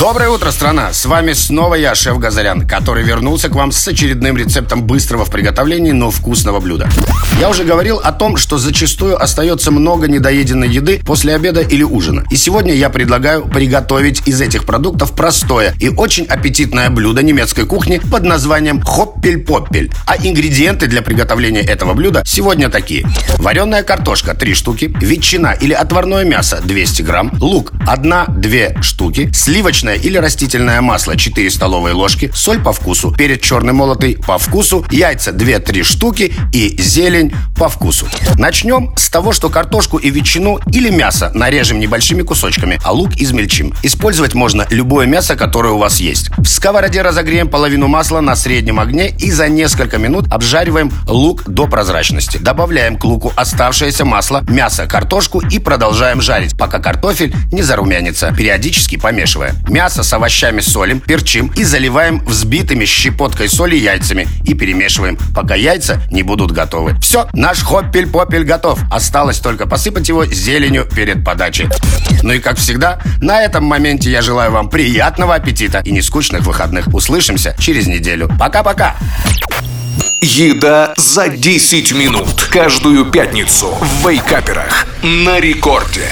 Доброе утро, страна! С вами снова я, шеф Газарян, который вернулся к вам с очередным рецептом быстрого в приготовлении, но вкусного блюда. Я уже говорил о том, что зачастую остается много недоеденной еды после обеда или ужина. И сегодня я предлагаю приготовить из этих продуктов простое и очень аппетитное блюдо немецкой кухни под названием хоппель-поппель. А ингредиенты для приготовления этого блюда сегодня такие. Вареная картошка 3 штуки, ветчина или отварное мясо 200 грамм, лук 1-2 штуки, сливочное или растительное масло 4 столовые ложки, соль по вкусу, перец черный молотый по вкусу, яйца 2-3 штуки и зелень по вкусу. Начнем с того, что картошку и ветчину или мясо нарежем небольшими кусочками, а лук измельчим. Использовать можно любое мясо, которое у вас есть. В сковороде разогреем половину масла на среднем огне и за несколько минут обжариваем лук до прозрачности. Добавляем к луку оставшееся масло, мясо, картошку и продолжаем жарить, пока картофель не зарумянится, периодически помешивая. Мясо с овощами солим, перчим и заливаем взбитыми щепоткой соли яйцами и перемешиваем, пока яйца не будут готовы. Все, наш хоппель-попель готов. Осталось только посыпать его зеленью перед подачей. Ну и как всегда, на этом моменте я желаю вам приятного аппетита и нескучных выходных. Услышимся через неделю. Пока-пока! Еда за 10 минут. Каждую пятницу в Вейкаперах. На рекорде.